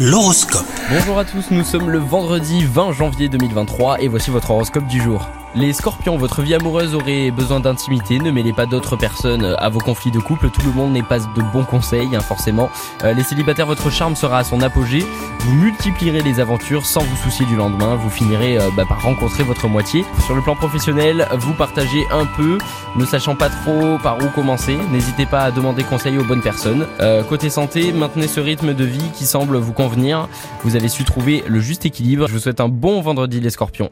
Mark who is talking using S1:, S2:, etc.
S1: L'horoscope.
S2: Bonjour à tous, nous sommes le vendredi 20 janvier 2023 et voici votre horoscope du jour. Les scorpions, votre vie amoureuse aurait besoin d'intimité, ne mêlez pas d'autres personnes à vos conflits de couple, tout le monde n'est pas de bons conseils hein, forcément. Euh, les célibataires, votre charme sera à son apogée, vous multiplierez les aventures sans vous soucier du lendemain, vous finirez euh, bah, par rencontrer votre moitié. Sur le plan professionnel, vous partagez un peu, ne sachant pas trop par où commencer, n'hésitez pas à demander conseil aux bonnes personnes. Euh, côté santé, maintenez ce rythme de vie qui semble vous convenir, vous avez su trouver le juste équilibre. Je vous souhaite un bon vendredi les scorpions.